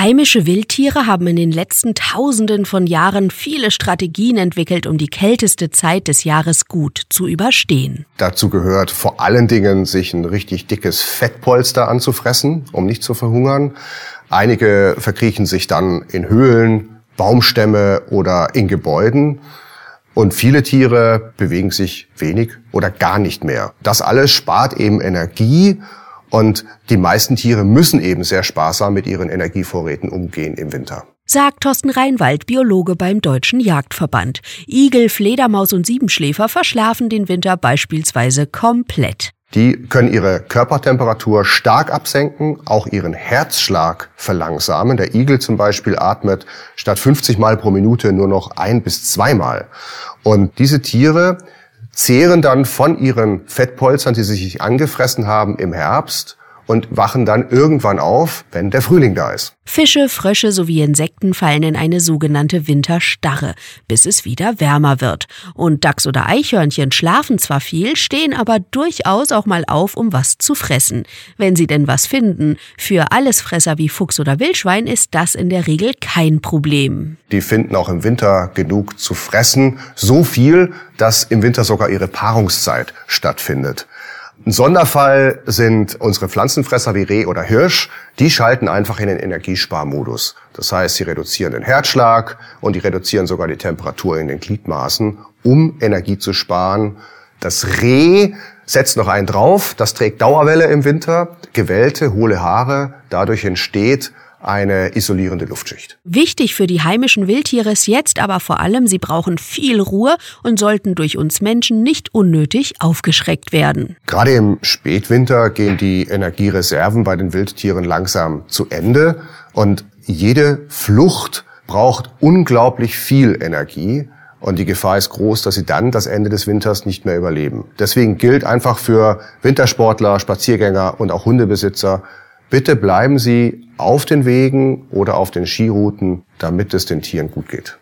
Heimische Wildtiere haben in den letzten Tausenden von Jahren viele Strategien entwickelt, um die kälteste Zeit des Jahres gut zu überstehen. Dazu gehört vor allen Dingen, sich ein richtig dickes Fettpolster anzufressen, um nicht zu verhungern. Einige verkriechen sich dann in Höhlen, Baumstämme oder in Gebäuden. Und viele Tiere bewegen sich wenig oder gar nicht mehr. Das alles spart eben Energie und die meisten Tiere müssen eben sehr sparsam mit ihren Energievorräten umgehen im Winter. Sagt Thorsten Reinwald, Biologe beim Deutschen Jagdverband. Igel, Fledermaus und Siebenschläfer verschlafen den Winter beispielsweise komplett. Die können ihre Körpertemperatur stark absenken, auch ihren Herzschlag verlangsamen. Der Igel zum Beispiel atmet statt 50 Mal pro Minute nur noch ein bis zweimal. Und diese Tiere zehren dann von ihren Fettpolstern, die sie sich angefressen haben im Herbst und wachen dann irgendwann auf, wenn der Frühling da ist. Fische, Frösche sowie Insekten fallen in eine sogenannte Winterstarre, bis es wieder wärmer wird. Und Dachs oder Eichhörnchen schlafen zwar viel, stehen aber durchaus auch mal auf, um was zu fressen. Wenn sie denn was finden. Für Allesfresser wie Fuchs oder Wildschwein ist das in der Regel kein Problem. Die finden auch im Winter genug zu fressen. So viel, dass im Winter sogar ihre Paarungszeit stattfindet. Ein Sonderfall sind unsere Pflanzenfresser wie Reh oder Hirsch. Die schalten einfach in den Energiesparmodus. Das heißt, sie reduzieren den Herzschlag und die reduzieren sogar die Temperatur in den Gliedmaßen, um Energie zu sparen. Das Reh setzt noch einen drauf. Das trägt Dauerwelle im Winter, gewellte, hohle Haare. Dadurch entsteht eine isolierende Luftschicht. Wichtig für die heimischen Wildtiere ist jetzt aber vor allem, sie brauchen viel Ruhe und sollten durch uns Menschen nicht unnötig aufgeschreckt werden. Gerade im Spätwinter gehen die Energiereserven bei den Wildtieren langsam zu Ende und jede Flucht braucht unglaublich viel Energie. Und die Gefahr ist groß, dass sie dann das Ende des Winters nicht mehr überleben. Deswegen gilt einfach für Wintersportler, Spaziergänger und auch Hundebesitzer, Bitte bleiben Sie auf den Wegen oder auf den Skirouten, damit es den Tieren gut geht.